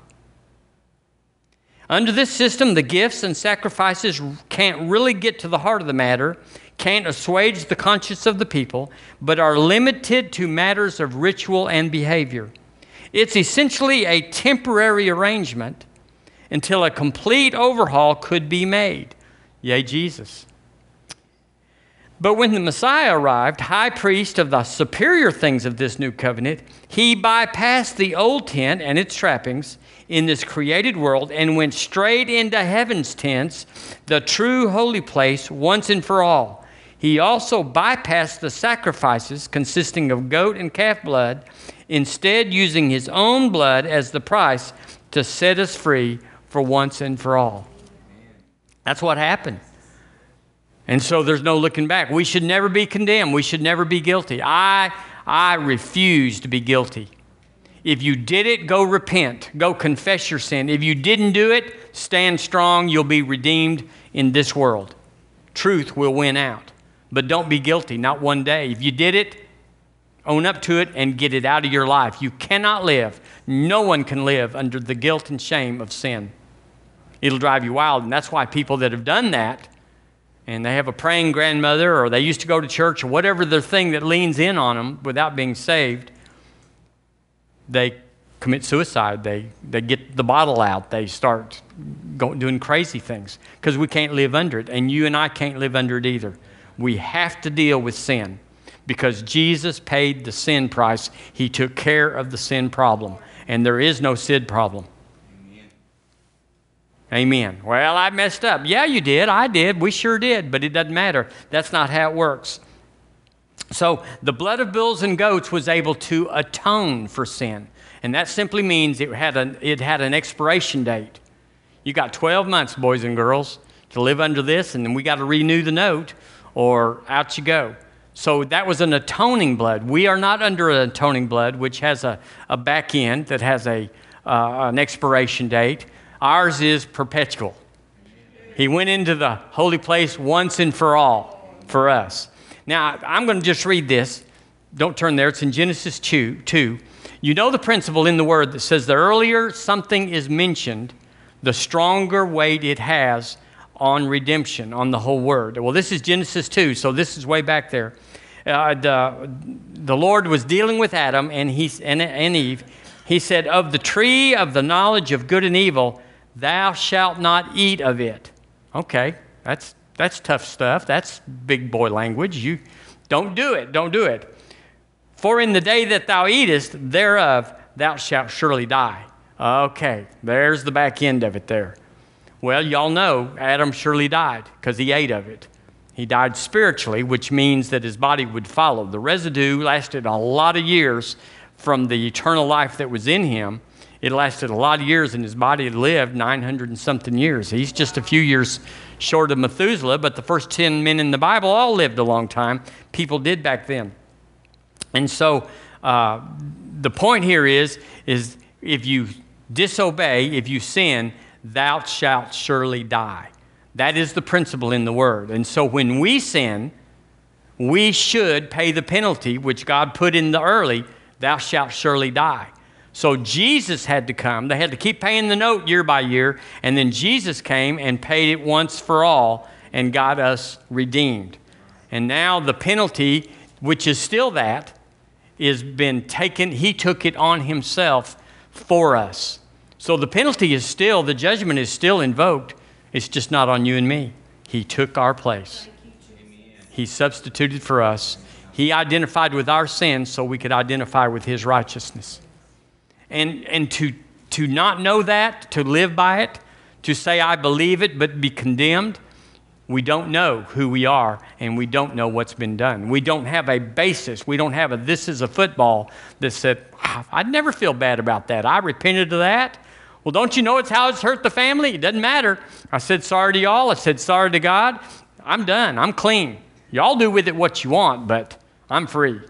Under this system, the gifts and sacrifices can't really get to the heart of the matter, can't assuage the conscience of the people, but are limited to matters of ritual and behavior. It's essentially a temporary arrangement until a complete overhaul could be made. Yea, Jesus. But when the Messiah arrived, high priest of the superior things of this new covenant, he bypassed the old tent and its trappings in this created world and went straight into heaven's tents, the true holy place, once and for all. He also bypassed the sacrifices consisting of goat and calf blood, instead, using his own blood as the price to set us free for once and for all. That's what happened. And so there's no looking back. We should never be condemned. We should never be guilty. I, I refuse to be guilty. If you did it, go repent. Go confess your sin. If you didn't do it, stand strong. You'll be redeemed in this world. Truth will win out. But don't be guilty, not one day. If you did it, own up to it and get it out of your life. You cannot live, no one can live under the guilt and shame of sin. It'll drive you wild. And that's why people that have done that, and they have a praying grandmother, or they used to go to church, or whatever the thing that leans in on them without being saved, they commit suicide. They, they get the bottle out. They start going, doing crazy things because we can't live under it. And you and I can't live under it either. We have to deal with sin because Jesus paid the sin price. He took care of the sin problem. And there is no sin problem. Amen. Well, I messed up. Yeah, you did. I did. We sure did. But it doesn't matter. That's not how it works. So the blood of bulls and goats was able to atone for sin. And that simply means it had, an, it had an expiration date. You got 12 months, boys and girls, to live under this, and then we got to renew the note, or out you go. So that was an atoning blood. We are not under an atoning blood, which has a, a back end that has a, uh, an expiration date. Ours is perpetual. He went into the holy place once and for all for us. Now, I'm going to just read this. Don't turn there. It's in Genesis 2. 2. You know the principle in the word that says the earlier something is mentioned, the stronger weight it has on redemption, on the whole word. Well, this is Genesis 2, so this is way back there. uh, the, the Lord was dealing with Adam and, he, and, and Eve. He said, Of the tree of the knowledge of good and evil, thou shalt not eat of it. Okay, that's, that's tough stuff. That's big boy language. You don't do it. Don't do it. For in the day that thou eatest thereof, thou shalt surely die. Okay, there's the back end of it there. Well, y'all know Adam surely died because he ate of it. He died spiritually, which means that his body would follow. The residue lasted a lot of years from the eternal life that was in him. It lasted a lot of years, and his body lived 900 and something years. He's just a few years short of Methuselah, but the first 10 men in the Bible all lived a long time. People did back then. And so uh, the point here is, is if you disobey, if you sin, thou shalt surely die. That is the principle in the word. And so when we sin, we should pay the penalty which God put in the early, thou shalt surely die. So Jesus had to come. They had to keep paying the note year by year. And then Jesus came and paid it once for all and got us redeemed. And now the penalty, which is still that, is been taken. He took it on himself for us. So the penalty is still, the judgment is still invoked. It's just not on you and me. He took our place. He substituted for us. He identified with our sins so we could identify with his righteousness. And, and to, to not know that, to live by it, to say, I believe it, but be condemned, we don't know who we are and we don't know what's been done. We don't have a basis. We don't have a this is a football that said, ah, I'd never feel bad about that. I repented of that. Well, don't you know it's how it's hurt the family? It doesn't matter. I said sorry to y'all. I said sorry to God. I'm done. I'm clean. Y'all do with it what you want, but I'm free.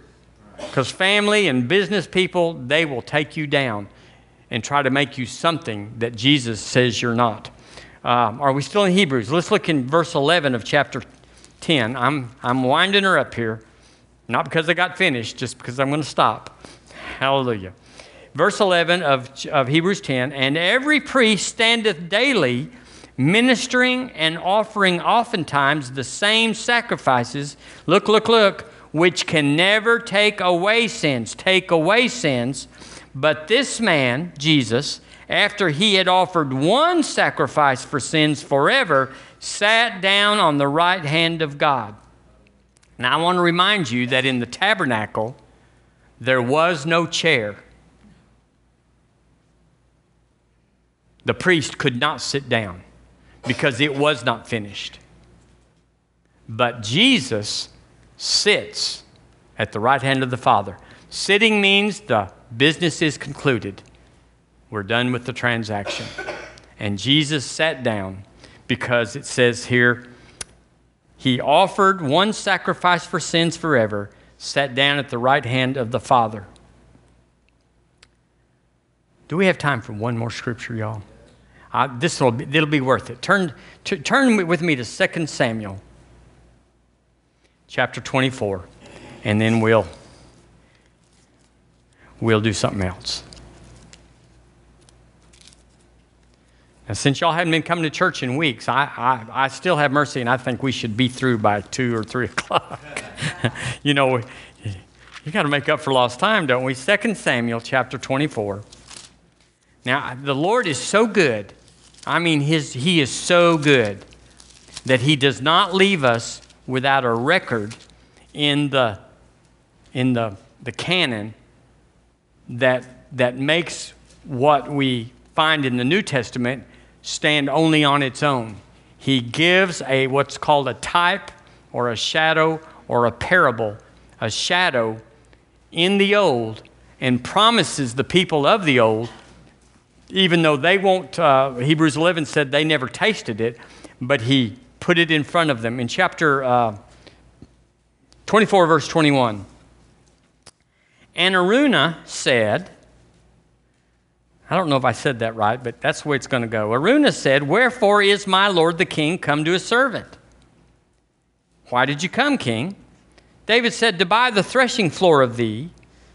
Because family and business people, they will take you down and try to make you something that Jesus says you're not. Um, are we still in Hebrews? Let's look in verse 11 of chapter 10. I'm, I'm winding her up here, not because I got finished, just because I'm going to stop. Hallelujah. Verse 11 of, of Hebrews 10 And every priest standeth daily ministering and offering oftentimes the same sacrifices. Look, look, look which can never take away sins, take away sins. But this man, Jesus, after he had offered one sacrifice for sins forever, sat down on the right hand of God. Now, I want to remind you that in the tabernacle, there was no chair. The priest could not sit down because it was not finished. But Jesus sits at the right hand of the Father. Sitting means the business is concluded. We're done with the transaction. And Jesus sat down because it says here, He offered one sacrifice for sins forever, sat down at the right hand of the Father. Do we have time for one more scripture, y'all? Uh, this will be, it'll be worth it. Turn, turn with me to 2 Samuel chapter 24, and then we'll, we'll do something else. Now, since y'all haven't been coming to church in weeks, I, I, I still have mercy, and I think we should be through by 2 or 3 o'clock. you know, you got to make up for lost time, don't we? 2 Samuel chapter 24. Now, the Lord is so good. I mean, his, He is so good that He does not leave us without a record in the, in the, the canon that, that makes what we find in the New Testament stand only on its own. He gives a what's called a type or a shadow or a parable, a shadow in the old, and promises the people of the old, even though they won't, uh, Hebrews 11 said they never tasted it, but he put it in front of them. In chapter uh, 24, verse 21, and Araunah said, I don't know if I said that right, but that's the way it's going to go. Aruna said, Wherefore is my lord the king come to his servant? Why did you come, king? David said, To buy the threshing floor of thee,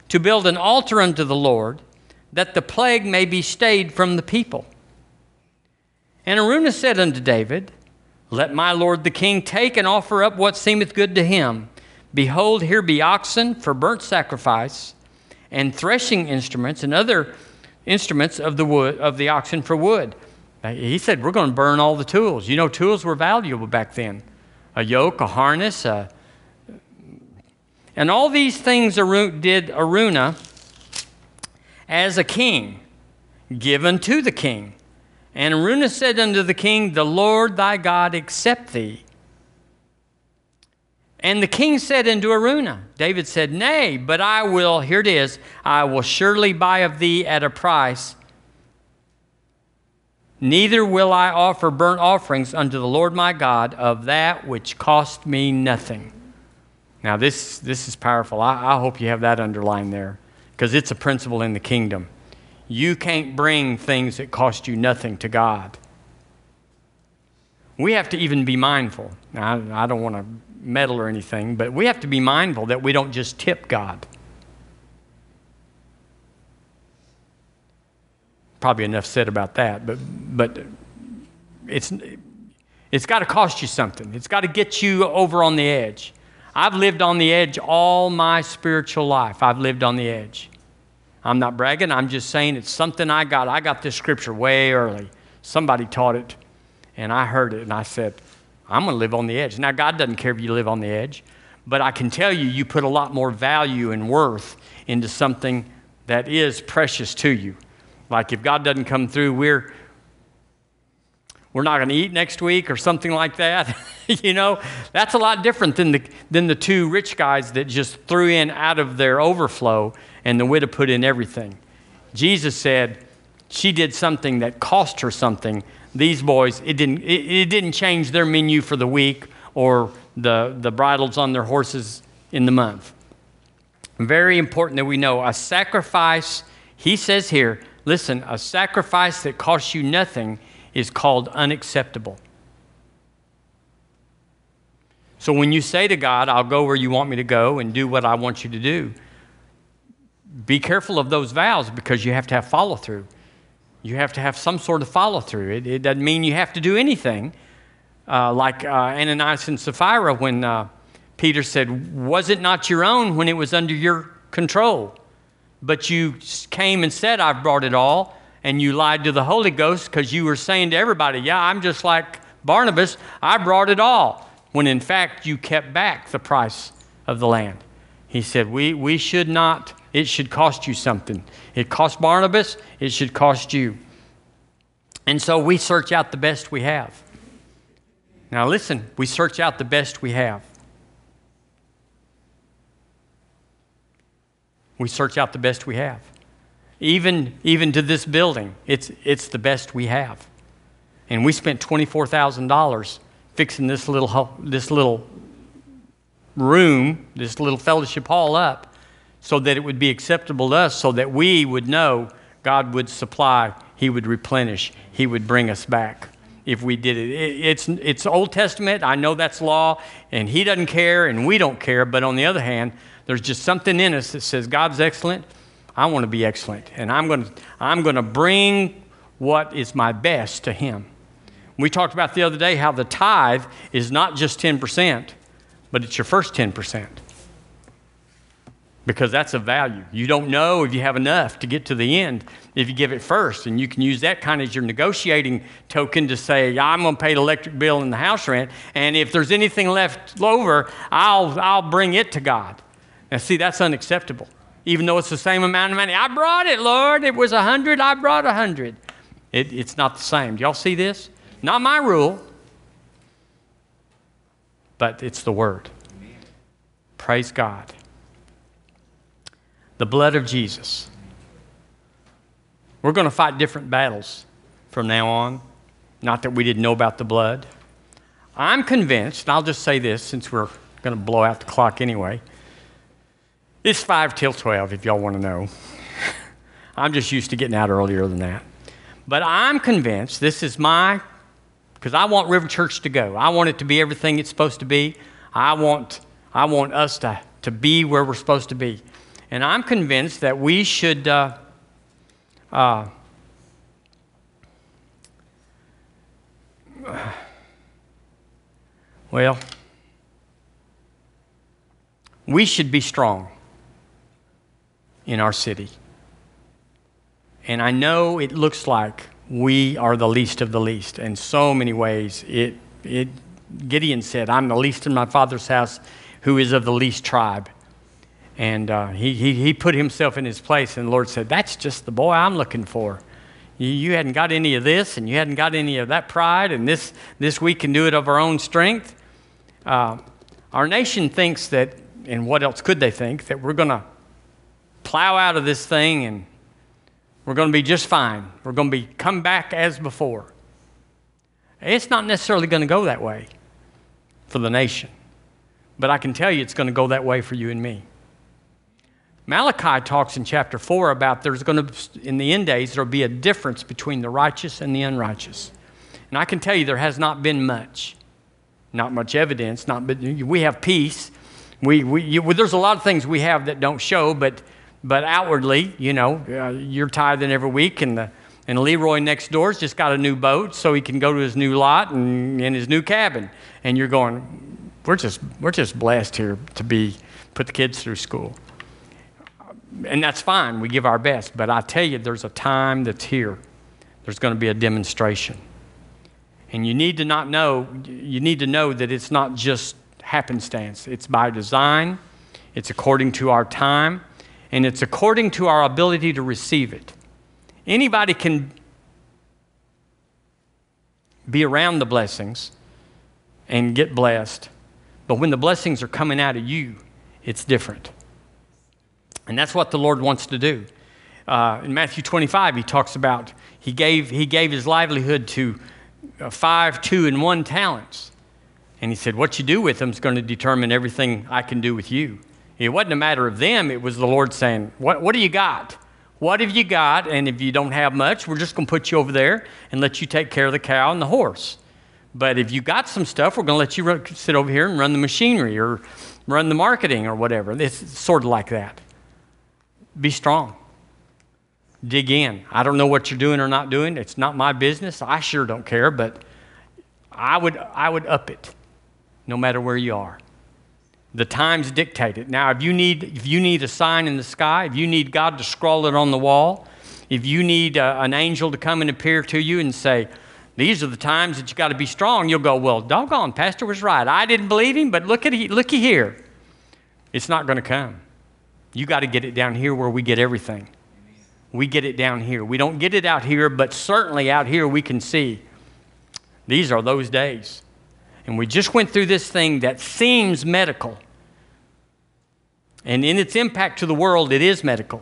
to build an altar unto the Lord, that the plague may be stayed from the people. And Aruna said unto David, let my lord the king take and offer up what seemeth good to him. Behold, here be oxen for burnt sacrifice, and threshing instruments and other instruments of the wood of the oxen for wood. He said, We're going to burn all the tools. You know, tools were valuable back then a yoke, a harness, a, and all these things Arun did Araunah as a king, given to the king. And Araunah said unto the king, The Lord thy God accept thee. And the king said unto Araunah, David said, Nay, but I will, here it is, I will surely buy of thee at a price Neither will I offer burnt offerings unto the Lord my God of that which cost me nothing. Now, this, this is powerful. I, I hope you have that underlined there because it's a principle in the kingdom. You can't bring things that cost you nothing to God. We have to even be mindful. Now, I, I don't want to meddle or anything, but we have to be mindful that we don't just tip God. probably enough said about that, but, but it's, it's got to cost you something. It's got to get you over on the edge. I've lived on the edge all my spiritual life. I've lived on the edge. I'm not bragging, I'm just saying it's something I got. I got this scripture way early. Somebody taught it, and I heard it, and I said, I'm going to live on the edge. Now, God doesn't care if you live on the edge, but I can tell you, you put a lot more value and worth into something that is precious to you. Like if God doesn't come through, we're we're not going to eat next week or something like that. you know, that's a lot different than the than the two rich guys that just threw in out of their overflow and the widow put in everything. Jesus said she did something that cost her something. These boys, it didn't it, it didn't change their menu for the week or the the bridles on their horses in the month. Very important that we know a sacrifice, he says here, Listen, a sacrifice that costs you nothing is called unacceptable. So when you say to God, I'll go where you want me to go and do what I want you to do, be careful of those vows because you have to have follow through. You have to have some sort of follow through. It, it doesn't mean you have to do anything. Uh, like uh, Ananias and Sapphira, when uh, Peter said, Was it not your own when it was under your control? but you came and said, I've brought it all, and you lied to the Holy Ghost because you were saying to everybody, Yeah, I'm just like Barnabas, I brought it all, when in fact you kept back the price of the land. He said, We, we should not, it should cost you something. It cost Barnabas, it should cost you. And so we search out the best we have. Now listen, we search out the best we have. We search out the best we have. Even, even to this building, it's, it's the best we have. And we spent $24,000 fixing this little, this little room, this little fellowship hall up, so that it would be acceptable to us, so that we would know God would supply, He would replenish, He would bring us back if we did it. It's, it's Old Testament. I know that's law, and He doesn't care, and we don't care. But on the other hand, there's just something in us that says, God's excellent. I want to be excellent. And I'm going to, I'm going to bring what is my best to Him. We talked about the other day how the tithe is not just 10%, but it's your first 10% because that's a value. You don't know if you have enough to get to the end if you give it first. And you can use that kind of as your negotiating token to say, I'm going to pay the electric bill and the house rent. And if there's anything left over, I'll, I'll bring it to God. Now, see, that's unacceptable. Even though it's the same amount of money. I brought it, Lord. It was a hundred. I brought a hundred. It, it's not the same. Do y'all see this? Not my rule, but it's the word. Praise God. The blood of Jesus. We're going to fight different battles from now on. Not that we didn't know about the blood. I'm convinced, and I'll just say this since we're going to blow out the clock anyway. It's 5 till 12, if y'all want to know. I'm just used to getting out earlier than that. But I'm convinced this is my, because I want River Church to go. I want it to be everything it's supposed to be. I want, I want us to, to be where we're supposed to be. And I'm convinced that we should, uh, uh, well, we should be strong in our city. And I know it looks like we are the least of the least. In so many ways, it, it, Gideon said, I'm the least in my father's house who is of the least tribe. And uh, he, he, he put himself in his place, and the Lord said, That's just the boy I'm looking for. You, you hadn't got any of this, and you hadn't got any of that pride, and this, this we can do it of our own strength. Uh, our nation thinks that, and what else could they think, that we're going to plow out of this thing and we're going to be just fine. We're going to be come back as before. It's not necessarily going to go that way for the nation, but I can tell you it's going to go that way for you and me. Malachi talks in chapter 4 about there's going to, in the end days, there'll be a difference between the righteous and the unrighteous. And I can tell you there has not been much, not much evidence. Not, but we have peace. We, we, you, well, there's a lot of things we have that don't show, but but outwardly, you know, uh, you're tithing every week, and, the, and Leroy next door's just got a new boat so he can go to his new lot and in his new cabin. And you're going, we're just, we're just blessed here to be, put the kids through school. And that's fine, we give our best. But I tell you, there's a time that's here. There's going to be a demonstration. And you need to not know, you need to know that it's not just happenstance, it's by design, it's according to our time and it's according to our ability to receive it. Anybody can be around the blessings and get blessed, but when the blessings are coming out of you, it's different. And that's what the Lord wants to do. Uh, in Matthew 25, he talks about he gave, he gave his livelihood to uh, five, two, and one talents. And he said, What you do with them is going to determine everything I can do with you. It wasn't a matter of them, it was the Lord saying, What, what do you got? What have you got? And if you don't have much, we're just going to put you over there and let you take care of the cow and the horse. But if you got some stuff, we're going to let you run, sit over here and run the machinery or run the marketing or whatever. It's sort of like that. Be strong. Dig in. I don't know what you're doing or not doing. It's not my business. I sure don't care, but I would, I would up it no matter where you are. The times dictate it. Now, if you need, if you need a sign in the sky, if you need God to scroll it on the wall, if you need uh, an angel to come and appear to you and say, these are the times that you got to be strong, you'll go, well, doggone, Pastor was right. I didn't believe him, but look at looky here. It's not going to come. You got to get it down here where we get everything. We get it down here. We don't get it out here, but certainly out here we can see these are those days. And we just went through this thing that seems medical. And in its impact to the world, it is medical,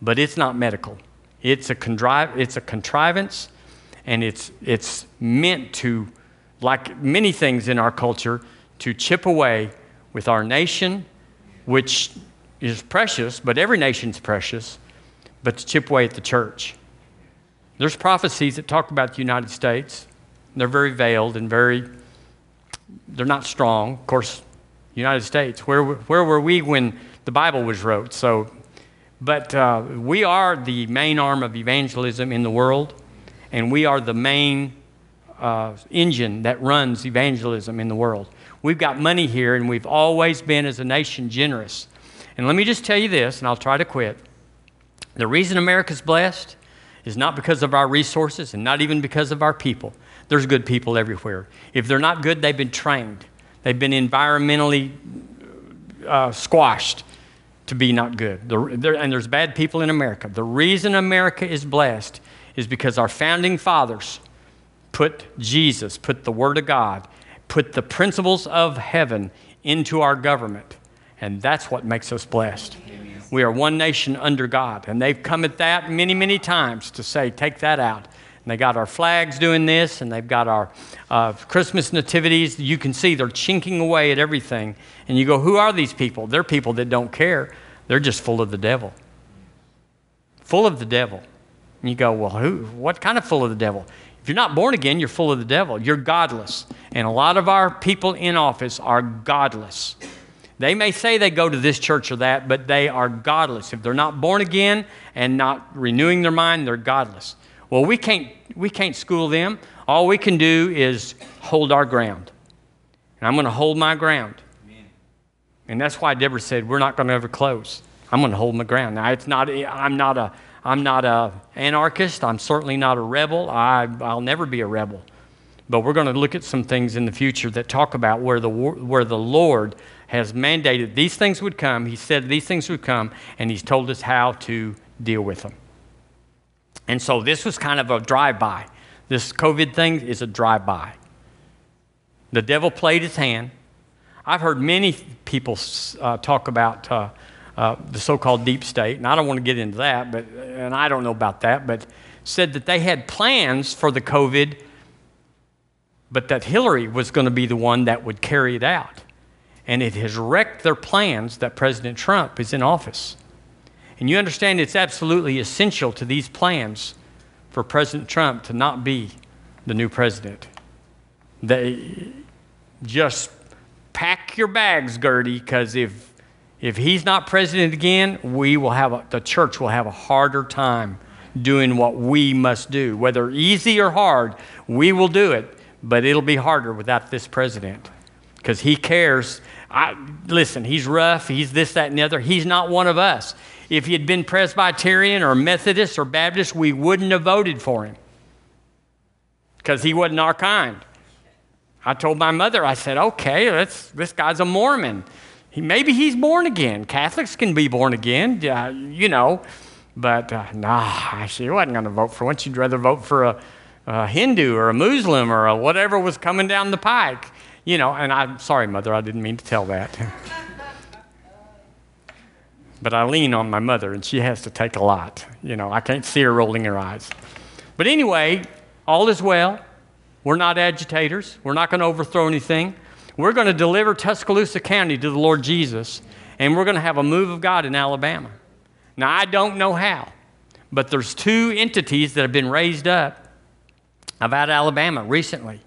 but it's not medical. It's a, it's a contrivance, and it's, it's meant to, like many things in our culture, to chip away with our nation, which is precious, but every nation's precious, but to chip away at the church. There's prophecies that talk about the United States. They're very veiled and very they're not strong. Of course, United States. Where, where were we when the Bible was wrote? So, but uh, we are the main arm of evangelism in the world, and we are the main uh, engine that runs evangelism in the world. We've got money here, and we've always been, as a nation, generous. And let me just tell you this, and I'll try to quit. The reason America's blessed is not because of our resources and not even because of our people. There's good people everywhere. If they're not good, they've been trained, they've been environmentally uh, squashed to be not good. The, and there's bad people in America. The reason America is blessed is because our founding fathers put Jesus, put the Word of God, put the principles of heaven into our government. And that's what makes us blessed. We are one nation under God. And they've come at that many, many times to say, take that out. And they got our flags doing this, and they've got our uh, Christmas nativities. You can see they're chinking away at everything. And you go, who are these people? They're people that don't care. They're just full of the devil. Full of the devil. And you go, well, who? What kind of full of the devil? If you're not born again, you're full of the devil. You're godless. And a lot of our people in office are godless. They may say they go to this church or that, but they are godless. If they're not born again and not renewing their mind, they're godless. Well, we can't, we can't school them. All we can do is hold our ground. And I'm going to hold my ground. Amen. And that's why Deborah said, We're not going to ever close. I'm going to hold my ground. Now, it's not, I'm not a, I'm not a anarchist. I'm certainly not a rebel. I, I'll never be a rebel. But we're going to look at some things in the future that talk about where the, where the Lord has mandated these things would come. He said these things would come, and He's told us how to deal with them. And so this was kind of a drive by. This COVID thing is a drive by. The devil played his hand. I've heard many people uh, talk about uh, uh, the so called deep state, and I don't want to get into that, but, and I don't know about that, but said that they had plans for the COVID, but that Hillary was going to be the one that would carry it out and it has wrecked their plans that President Trump is in office. And you understand it's absolutely essential to these plans for President Trump to not be the new president. They just pack your bags, Gertie, because if if he's not president again, we will have a, the church will have a harder time doing what we must do. Whether easy or hard, we will do it, but it'll be harder without this president because he cares I, listen, he's rough, he's this, that, and the other. He's not one of us. If he had been Presbyterian or Methodist or Baptist, we wouldn't have voted for him because he wasn't our kind. I told my mother, I said, okay, let's, this guy's a Mormon. He, maybe he's born again. Catholics can be born again, uh, you know. But uh, nah, she wasn't going to vote for one. She'd rather vote for a, a Hindu or a Muslim or a whatever was coming down the pike. You know, and I'm sorry, mother, I didn't mean to tell that. but I lean on my mother, and she has to take a lot. You know, I can't see her rolling her eyes. But anyway, all is well. We're not agitators. We're not going to overthrow anything. We're going to deliver Tuscaloosa County to the Lord Jesus, and we're going to have a move of God in Alabama. Now, I don't know how, but there's two entities that have been raised up about Alabama recently,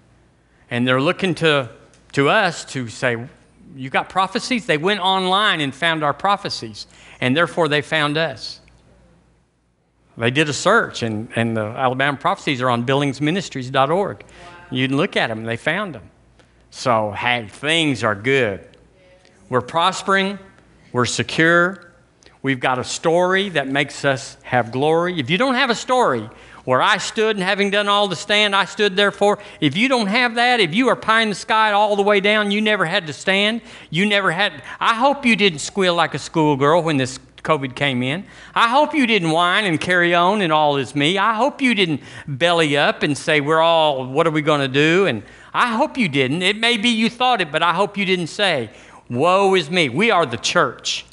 and they're looking to to us to say, You got prophecies? They went online and found our prophecies, and therefore they found us. They did a search, and, and the Alabama prophecies are on billingsministries.org. Wow. You can look at them, they found them. So, hey, things are good. We're prospering, we're secure, we've got a story that makes us have glory. If you don't have a story, where I stood and having done all the stand I stood there for. If you don't have that, if you are pie in the sky all the way down, you never had to stand. You never had. I hope you didn't squeal like a schoolgirl when this COVID came in. I hope you didn't whine and carry on and all is me. I hope you didn't belly up and say, We're all, what are we going to do? And I hope you didn't. It may be you thought it, but I hope you didn't say, Woe is me. We are the church.